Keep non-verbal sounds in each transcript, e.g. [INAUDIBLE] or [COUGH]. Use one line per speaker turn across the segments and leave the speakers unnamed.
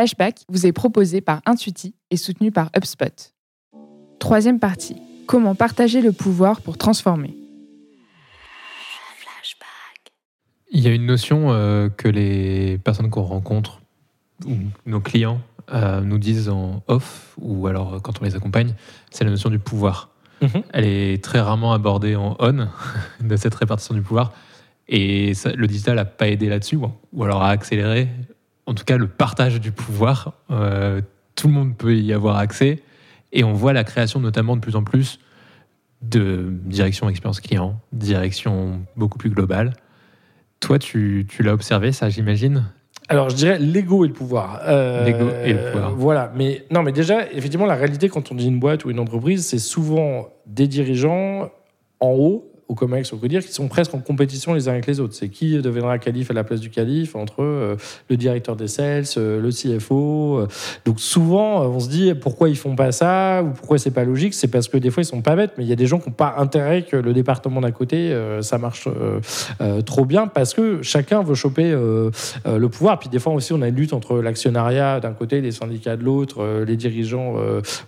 Flashback vous est proposé par Intuiti et soutenu par HubSpot. Troisième partie. Comment partager le pouvoir pour transformer
Il y a une notion euh, que les personnes qu'on rencontre ou nos clients euh, nous disent en off ou alors euh, quand on les accompagne, c'est la notion du pouvoir.
Mhm.
Elle est très rarement abordée en on [LAUGHS] de cette répartition du pouvoir et ça- le digital n'a pas aidé là-dessus ou alors a accéléré en tout cas le partage du pouvoir. Euh, tout le monde peut y avoir accès et on voit la création notamment de plus en plus de direction expérience client, direction beaucoup plus globale. Toi, tu, tu l'as observé, ça, j'imagine?
Alors, je dirais l'ego et le pouvoir. Euh,
L'ego et le pouvoir.
Voilà. Mais non, mais déjà, effectivement, la réalité, quand on dit une boîte ou une entreprise, c'est souvent des dirigeants en haut, au COMEX, au CODIR, qui sont presque en compétition les uns avec les autres. C'est qui deviendra calife à la place du calife entre euh, le directeur des sales, euh, le CFO. euh. Donc, souvent, on se dit pourquoi ils font pas ça ou pourquoi c'est pas logique? C'est parce que des fois, ils sont pas bêtes, mais il y a des gens qui n'ont pas intérêt que le département d'à côté, ça marche trop bien parce que chacun veut choper le pouvoir. Puis des fois aussi, on a une lutte entre l'actionnariat d'un côté, les syndicats de l'autre, les dirigeants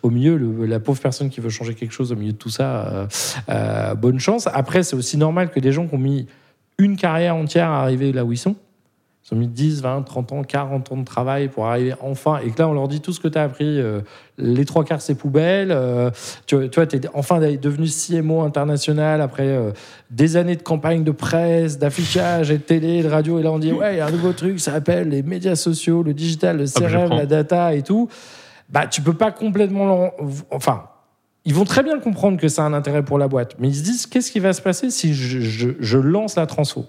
au milieu, le- la pauvre personne qui veut changer quelque chose au milieu de tout ça. bonne chance. Après, c'est aussi normal que des gens qui ont mis une carrière entière à arriver là où ils sont. Ils ont mis 10, 20, 30 ans, 40 ans de travail pour arriver enfin. Et que là, on leur dit tout ce que tu as appris, euh, les trois quarts, c'est poubelle. euh, tu, tu vois, tu es enfin devenu CMO international après euh, des années de campagne de presse, d'affichage et de télé, de radio. Et là, on dit, ouais, il y a un nouveau truc, ça s'appelle les médias sociaux, le digital, le
je
CRM, la data et tout. Bah, tu peux pas complètement. Enfin, ils vont très bien comprendre que ça a un intérêt pour la boîte, mais ils se disent qu'est-ce qui va se passer si je, lance la transfo?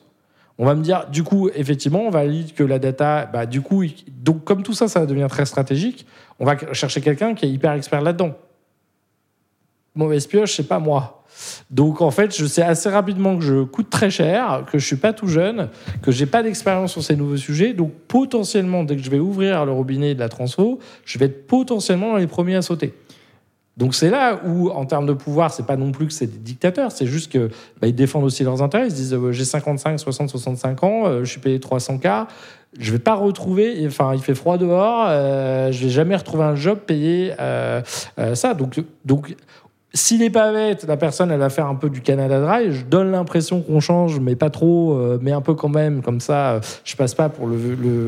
On va me dire, du coup, effectivement, on valide que la data, bah, du coup, donc comme tout ça, ça va devenir très stratégique, on va chercher quelqu'un qui est hyper expert là-dedans. Mauvaise pioche, c'est pas moi. Donc en fait, je sais assez rapidement que je coûte très cher, que je suis pas tout jeune, que j'ai pas d'expérience sur ces nouveaux sujets. Donc potentiellement, dès que je vais ouvrir le robinet de la transfo, je vais être potentiellement dans les premiers à sauter. Donc c'est là où, en termes de pouvoir, c'est pas non plus que c'est des dictateurs, c'est juste que bah, défendent aussi leurs intérêts. Ils se disent euh, j'ai 55, 60, 65 ans, euh, je suis payé 300 k, je vais pas retrouver. Enfin, il fait froid dehors, euh, je vais jamais retrouver un job payé euh, ça. Donc donc s'il n'est pas bête, la personne, elle va faire un peu du Canada Dry. Je donne l'impression qu'on change, mais pas trop, euh, mais un peu quand même. Comme ça, euh, je passe pas pour le,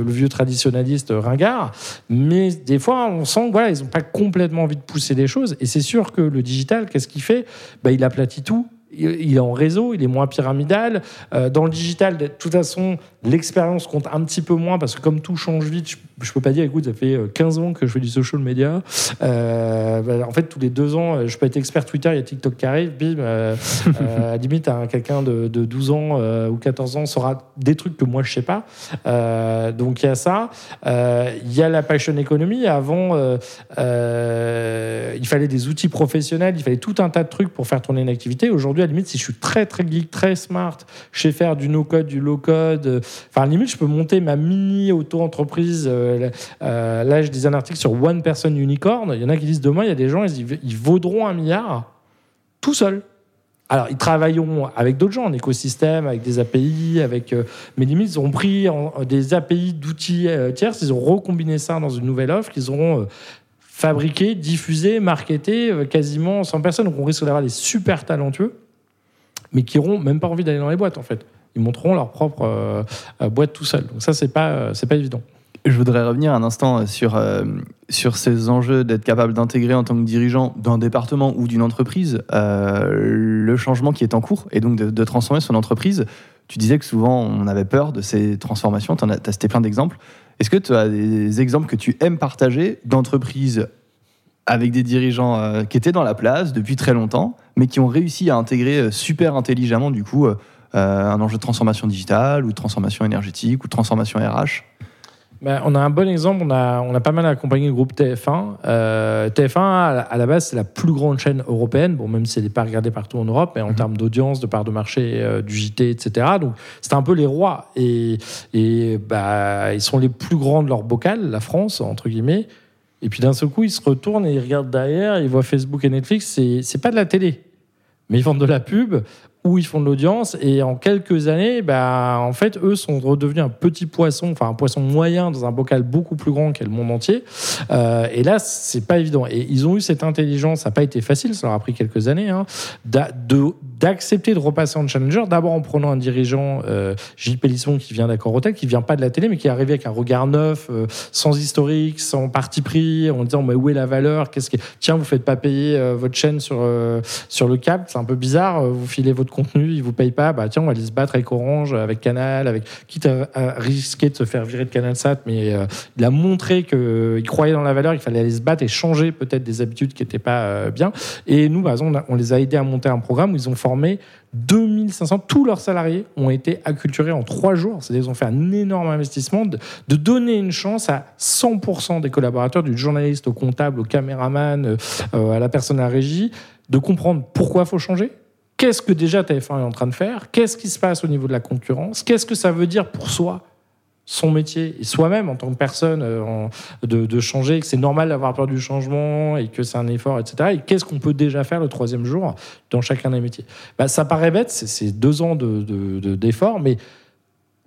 vieux traditionnaliste ringard. Mais des fois, on sent voilà, n'ont pas complètement envie de pousser des choses. Et c'est sûr que le digital, qu'est-ce qu'il fait? Bah, Il aplatit tout. Il est en réseau, il est moins pyramidal. Euh, dans le digital, de toute façon, l'expérience compte un petit peu moins parce que comme tout change vite, je, je peux pas dire, écoute, ça fait euh, 15 ans que je fais du social media. Euh, bah, en fait, tous les deux ans, euh, je peux être expert Twitter, il y a TikTok qui arrive, bim. euh, [LAUGHS] euh, à la limite, un- quelqu'un de, de 12 ans euh, ou 14 ans saura des trucs que moi je sais pas. Euh, donc il y a ça. Euh, Il y a la passion economy. Avant, euh, euh, il fallait des outils professionnels, il fallait tout un tas de trucs pour faire tourner une activité. Aujourd'hui, à la limite, si je suis très très geek, très smart, je sais faire du no-code, du low-code. Enfin, limite, je peux monter ma mini auto-entreprise. euh, euh, là, je disais un article sur One Person Unicorn. Il y en a qui disent demain, il y a des gens, ils, ils vaudront un milliard tout seuls. Alors, ils travailleront avec d'autres gens, en écosystème, avec des API, avec. euh, mais limite, ils ont pris des API d'outils euh, tierces, ils ont recombiné ça dans une nouvelle offre qu'ils auront euh, fabriqué, diffusé, marketé euh, quasiment 100 personnes. Donc, on risque d'avoir des super talentueux, mais qui n'auront même pas envie d'aller dans les boîtes, en fait. Ils monteront leur propre euh, euh, boîte tout seul. Donc, ça, c'est pas, euh, c'est pas évident.
Je voudrais revenir un instant sur, sur ces enjeux d'être capable d'intégrer en tant que dirigeant d'un département ou d'une entreprise le changement qui est en cours et donc de, transformer son entreprise. Tu disais que souvent on avait peur de ces transformations, tu as cité plein d'exemples. Est-ce que tu as des exemples que tu aimes partager d'entreprises avec des dirigeants qui étaient dans la place depuis très longtemps, mais qui ont réussi à intégrer super intelligemment du coup un enjeu de transformation digitale ou de transformation énergétique ou de transformation RH
Ben, on a un bon exemple, on a, on a pas mal accompagné le groupe TF1. Euh, TF1, à la, base, c'est la plus grande chaîne européenne, bon, même si elle n'est pas regardée partout en Europe, mais en termes d'audience, de part de marché, euh, du JT, etc. Donc, c'était un peu les rois. Et, et bah, ils sont les plus grands de leur bocal, la France, entre guillemets. Et puis d'un seul coup, ils se retournent et ils regardent derrière, ils voient Facebook et Netflix. C'est, c'est pas de la télé. mais ils vendent de la pub où ils font de l'audience et en quelques années, bah, en fait, eux sont redevenus un petit poisson, enfin un poisson moyen dans un bocal beaucoup plus grand qu'est le monde entier. Euh, et là, c'est pas évident. Et ils ont eu cette intelligence, ça n'a pas été facile, ça leur a pris quelques années, hein, d'accepter de, repasser en challenger, d'abord en prenant un dirigeant, euh, Gilles Pélisson, qui vient d'Accor Hotel, qui vient pas de la télé, mais qui est arrivé avec un regard neuf, euh, sans historique, sans parti pris, en disant mais où est la valeur? Qu'est-ce que tiens, vous faites pas payer votre chaîne sur sur le câble, c'est un peu bizarre. Vous filez votre contenu, ils vous payent pas. Bah tiens, on va aller se battre avec Orange, avec Canal, avec quitte à, risquer de se faire virer de Canal Sat, mais euh, il a montré qu'il croyait dans la valeur, il fallait aller se battre et changer peut-être des habitudes qui n'étaient pas euh, bien. Et nous, on, les a aidés à monter un programme où ils ont formé 2500, tous leurs salariés ont été acculturés en trois jours. C'est-à-dire qu'ils ont fait un énorme investissement de, donner une chance à 100% des collaborateurs, du journaliste au comptable, au caméraman, euh, euh, à la personne à la régie, de comprendre pourquoi il faut changer. Qu'est-ce que déjà TF1 est en train de faire? Qu'est-ce qui se passe au niveau de la concurrence? Qu'est-ce que ça veut dire pour soi son métier et soi-même en tant que personne euh, de, changer, que c'est normal d'avoir peur du changement et que c'est un effort, etc. Et qu'est-ce qu'on peut déjà faire le troisième jour dans chacun des métiers? Bah, Ça paraît bête, c'est- deux ans de- de- mais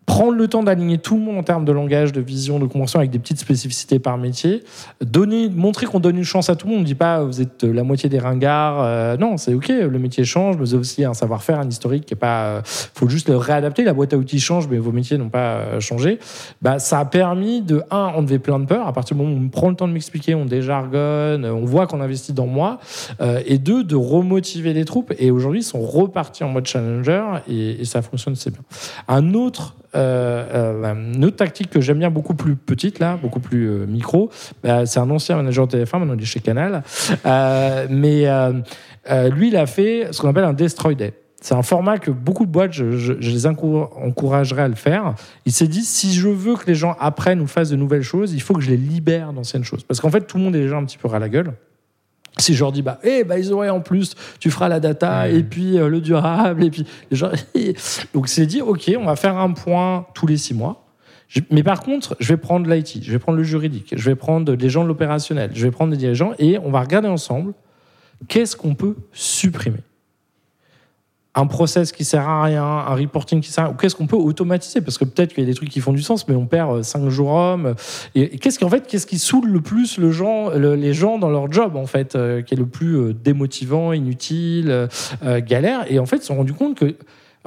prendre le temps d'aligner tout le monde en termes de langage, de vision, de compréhension avec des petites spécificités par métier, donner, montrer qu'on donne une chance à tout le monde. On ne dit pas vous êtes la moitié des ringards. euh, non, c'est ok, le métier change, mais vous avez aussi un savoir-faire, un historique qui est pas. euh, faut juste le réadapter. La boîte à outils change, mais vos métiers n'ont pas euh, changé. Bah, ça a permis de un enlever plein de peur. À partir du moment où on prend le temps de m'expliquer, on déjargonne, on voit qu'on investit dans moi, euh, et deux de remotiver les troupes. Et aujourd'hui, ils sont repartis en mode challenger et, et ça fonctionne c'est bien. Un autre euh, euh, une autre tactique que j'aime bien, beaucoup plus petite, là, beaucoup plus euh, micro, bah, c'est un ancien manager de TF1, maintenant il est chez Canal. Mais lui, il a fait ce qu'on appelle un Destroy Day. C'est un format que beaucoup de boîtes, je, les encou- encouragerais à le faire. Il s'est dit, si je veux que les gens apprennent ou fassent de nouvelles choses, il faut que je les libère d'anciennes choses. Parce qu'en fait, tout le monde est déjà un petit peu ras la gueule. Si je leur dis, bah, eh, bah, ils auraient en plus, tu feras la data, et puis euh, le durable, et puis les. [LAUGHS] Donc, c'est dit, OK, on va faire un point tous les six mois. Je- Mais par contre, je vais prendre l'IT, je vais prendre le juridique, je vais prendre les gens de l'opérationnel, je vais prendre des dirigeants, et on va regarder ensemble qu'est-ce qu'on peut supprimer un process qui sert à rien, un reporting qui sert à rien, ou qu'est-ce qu'on peut automatiser? Parce que peut-être qu'il y a des trucs qui font du sens, mais on perd 5 jours hommes. Et, qu'est-ce qu'en fait, qu'est-ce qui saoule le plus le gens, le- les gens dans leur job, en fait, euh, qui est le plus euh, démotivant, inutile, euh, euh, galère? Et en fait, ils se sont rendus compte que,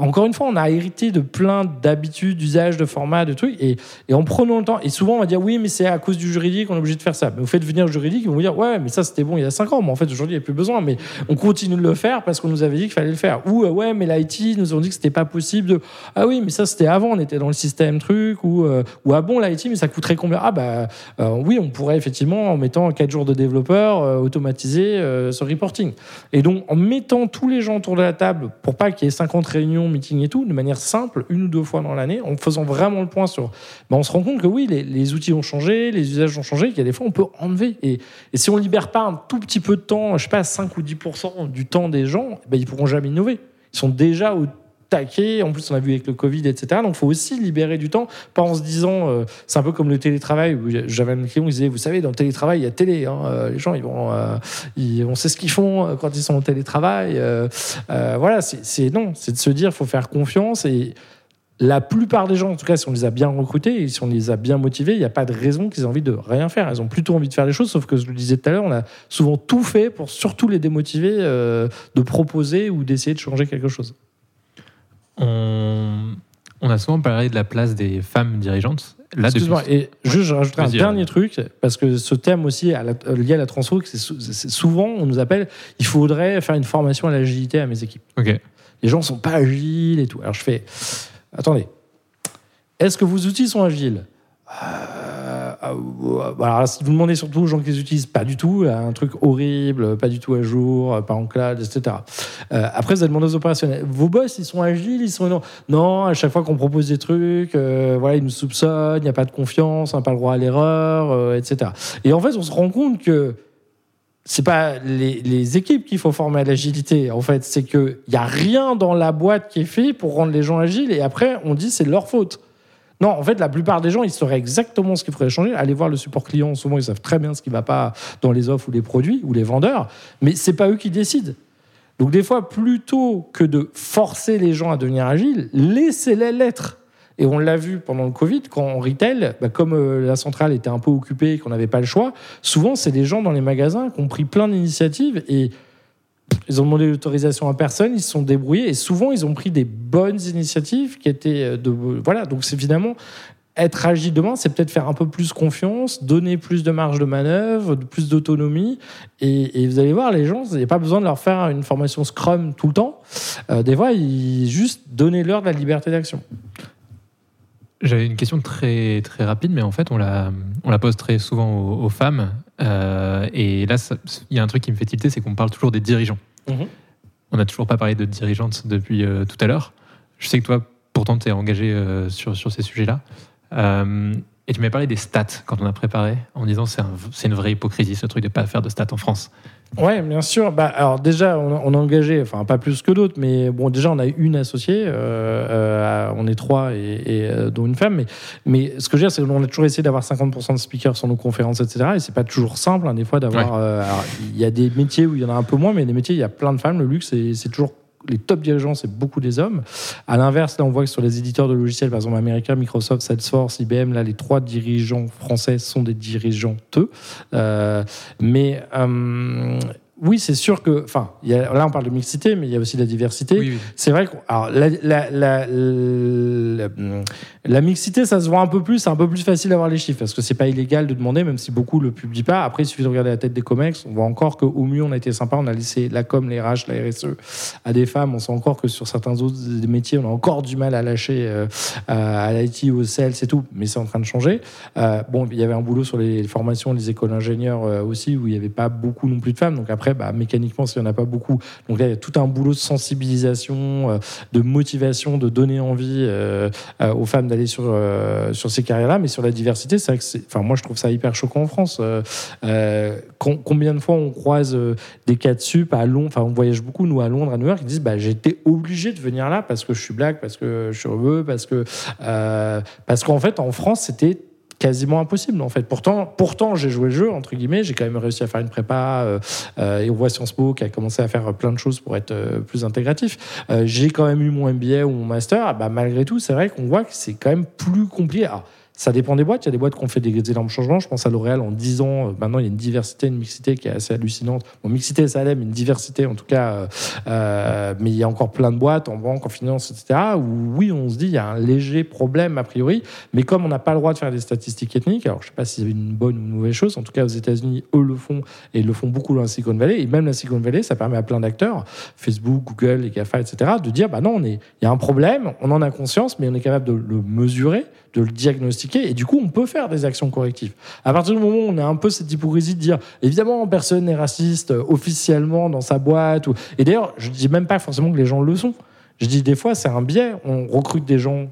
encore une fois, on a hérité de plein d'habitudes, d'usages, de formats, de trucs, et, et en prenant le temps, et souvent on va dire oui, mais c'est à cause du juridique, on est obligé de faire ça. Mais vous faites venir le juridique, ils vont vous dire ouais, mais ça c'était bon il y a 5 ans, mais en fait aujourd'hui il n'y a plus besoin, mais on continue de le faire parce qu'on nous avait dit qu'il fallait le faire. Ou euh, ouais, mais l'IT nous ont dit que c'était pas possible ah oui, mais ça c'était avant, on était dans le système truc, ou, euh, ou ah bon, l'IT, mais ça coûterait combien? Ah bah euh, oui, on pourrait effectivement, en mettant 4 jours de développeurs, automatiser ce reporting. Et donc en mettant tous les gens autour de la table pour pas qu'il y ait 50 réunions, meetings et tout, de manière simple, une ou deux fois dans l'année, en faisant vraiment le point sur. Ben, on se rend compte que oui, les, les outils ont changé, les usages ont changé, qu'il y a des fois on peut enlever. Et, et si on libère pas un tout petit peu de temps, je sais pas, 5 ou 10% du temps des gens, ben, ils pourront jamais innover. Ils sont déjà au taquet. En plus, on a vu avec le Covid, etc. Donc, il faut aussi libérer du temps, pas en se disant, euh, c'est un peu comme le télétravail. où J'avais un client qui disait, vous savez, dans le télétravail, il y a télé. hein, euh, les gens, ils vont, euh, ils, on sait ce qu'ils font quand ils sont au télétravail. voilà, c'est non, c'est de se dire, il faut faire confiance et la plupart des gens, en tout cas, si on les a bien recrutés et si on les a bien motivés, il n'y a pas de raison qu'ils aient envie de rien faire. Ils ont plutôt envie de faire les choses, sauf que je le disais tout à l'heure, on a souvent tout fait pour surtout les démotiver de proposer ou d'essayer de changer quelque chose.
On, on a souvent parlé de la place des femmes dirigeantes. Là,
Excuse-moi, et juste, je rajouterai un dernier truc, parce que ce thème aussi à la- euh, lié à la transfo, c'est c'est souvent, on nous appelle, il faudrait faire une formation à l'agilité à mes équipes.
Ok.
Les gens sont pas agiles et tout. Alors je fais, attendez, est-ce que vos outils sont agiles? Euh, alors, si vous demandez surtout aux gens qui les utilisent, pas du tout, un truc horrible, pas du tout à jour, pas en cloud, etc. Euh, après, vous allez demander aux opérationnels. Vos boss, ils sont agiles, ils sont non. Non, à chaque fois qu'on propose des trucs, euh, voilà, ils nous soupçonnent, il n'y a pas de confiance, on n'a pas le droit à l'erreur, euh, etc. Et en fait, on se rend compte que c'est pas les, équipes qu'il faut former à l'agilité. En fait, c'est qu'il n'y a rien dans la boîte qui est fait pour rendre les gens agiles et après, on dit c'est leur faute. Non, en fait, la plupart des gens, ils sauraient exactement ce qu'il faudrait changer. Allez voir le support client. Souvent, ils savent très bien ce qui ne va pas dans les offres ou les produits ou les vendeurs. Mais c'est pas eux qui décident. Donc des fois, plutôt que de forcer les gens à devenir agiles, laissez-les l'être. Et on l'a vu pendant le Covid, quand on retail, bah, comme euh, la centrale était un peu occupée et qu'on n'avait pas le choix, souvent c'est des gens dans les magasins qui ont pris plein d'initiatives et ils ont demandé l'autorisation à personne, ils se sont débrouillés et souvent ils ont pris des bonnes initiatives qui étaient euh, de voilà donc c'est finalement être agile demain, c'est peut-être faire un peu plus confiance, donner plus de marge de manœuvre, plus d'autonomie. Et, vous allez voir, les gens, il n'y pas besoin de leur faire une formation Scrum tout le temps. Euh, des fois, il, juste donner leur de la liberté d'action.
J'avais une question très, très rapide, mais en fait, on la, on la pose très souvent aux, femmes. Euh, et là, il y a un truc qui me fait tilter, c'est qu'on parle toujours des dirigeants. On n'a toujours pas parlé de dirigeantes depuis euh, tout à l'heure. Je sais que toi, pourtant, tu es engagé sur, sur ces sujets-là. Euh, et tu m'avais parlé des stats quand on a préparé, en disant c'est c'est une vraie hypocrisie ce truc de ne pas faire de stats en France.
Ouais, bien sûr. Bah, alors déjà, on a, engagé, enfin pas plus que d'autres, mais bon, déjà on a une associée, euh, euh, on est trois et, dont une femme. Mais, mais ce que je veux dire, c'est qu'on a toujours essayé d'avoir 50% de speakers sur nos conférences, etc. Et c'est pas toujours simple, hein, des fois, d'avoir. Il y a des métiers où il y en a un peu moins, mais des métiers, il y a plein de femmes. Le luxe, c'est toujours les top dirigeants, c'est beaucoup des hommes. À l'inverse, là, on voit que sur les éditeurs de logiciels, par exemple américains, Microsoft, Salesforce, IBM, là, les trois dirigeants français sont des dirigeants euh, mais euh, oui, c'est sûr que, enfin, là on parle de mixité, mais il y a aussi la diversité. C'est vrai que, alors, la, la, la, mixité, ça se voit un peu plus, c'est un peu plus facile d'avoir les chiffres, parce que c'est pas illégal de demander, même si beaucoup le publient pas. Après, il suffit de regarder la tête des comex, on voit encore qu'au mieux on a été sympa, on a laissé la com, les RH, la RSE à des femmes. On sent encore que sur certains autres métiers, on a encore du mal à lâcher euh, à l'IT, au sales et tout, mais c'est en train de changer. Euh, bon, il y avait un boulot sur les formations, les écoles d'ingénieurs euh, aussi, où il n'y avait pas beaucoup non plus de femmes. Donc après, bah, mécaniquement, s'il n'y en a pas beaucoup. Donc là, il y a tout un boulot de sensibilisation, euh, de motivation, de donner envie euh, euh, aux femmes d'aller sur, sur ces carrières-là. Mais sur la diversité, c'est vrai que enfin, moi, je trouve ça hyper choquant en France. combien de fois on croise des cas de sup à Londres, enfin, on voyage beaucoup, nous, à Londres, à New York, ils disent, bah, été obligé de venir là parce que je suis black, parce que je suis heureux, parce que, parce qu'en fait, en France, c'était quasiment impossible en fait. Pourtant, pourtant j'ai joué le jeu entre guillemets, j'ai quand même réussi à faire une prépa euh, euh, et on voit Sciences Po qui a commencé à faire plein de choses pour être euh, plus intégratif. j'ai quand même eu mon MBA ou mon master, bah, malgré tout, c'est vrai qu'on voit que c'est quand même plus compliqué. Ça dépend des boîtes. Il y a des boîtes qui ont fait des énormes changements. Je pense à L'Oréal en 10 ans. Euh, maintenant, il y a une diversité, une mixité qui est assez hallucinante. Bon, mixité, ça mais une diversité en tout cas. Euh, euh, mais il y a encore plein de boîtes en banque, en finance, etc. Où oui, on se dit il y a un léger problème a priori. Mais comme on n'a pas le droit de faire des statistiques ethniques, alors je ne sais pas si c'est une bonne ou une mauvaise chose. En tout cas, aux États-Unis, eux le font et le font beaucoup dans la Silicon Valley. Et même la Silicon Valley, ça permet à plein d'acteurs, Facebook, Google, les GAFA, etc., de dire bah non, il y a un problème, on en a conscience, mais on est capable de le mesurer de le diagnostiquer et du coup on peut faire des actions correctives. À partir du moment où on a un peu cette hypocrisie de dire évidemment personne n'est raciste euh, officiellement dans sa boîte et d'ailleurs je dis même pas forcément que les gens le sont. Je dis des fois c'est un biais, on recrute des gens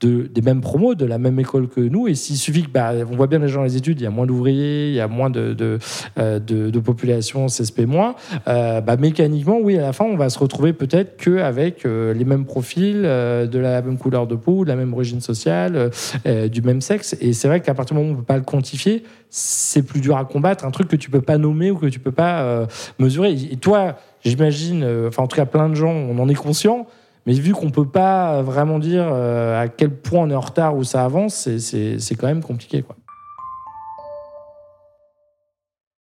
des mêmes promos, de la même école que nous. Et s'il suffit que, bah, on voit bien les gens dans les études, il y a moins d'ouvriers, il y a moins de, de, euh, de, population CSP moins, euh, bah, mécaniquement, oui, à la fin, on va se retrouver peut-être qu'avec euh, les mêmes profils, de la même couleur de peau, de la même origine sociale, du même sexe. Et c'est vrai qu'à partir du moment où on ne peut pas le quantifier, c'est plus dur à combattre, un truc que tu peux pas nommer ou que tu peux pas mesurer. Et toi, j'imagine, enfin en tout cas plein de gens, on en est conscient, mais vu qu'on ne peut pas vraiment dire euh, à quel point on est en retard ou ça avance, c'est quand même compliqué. Quoi.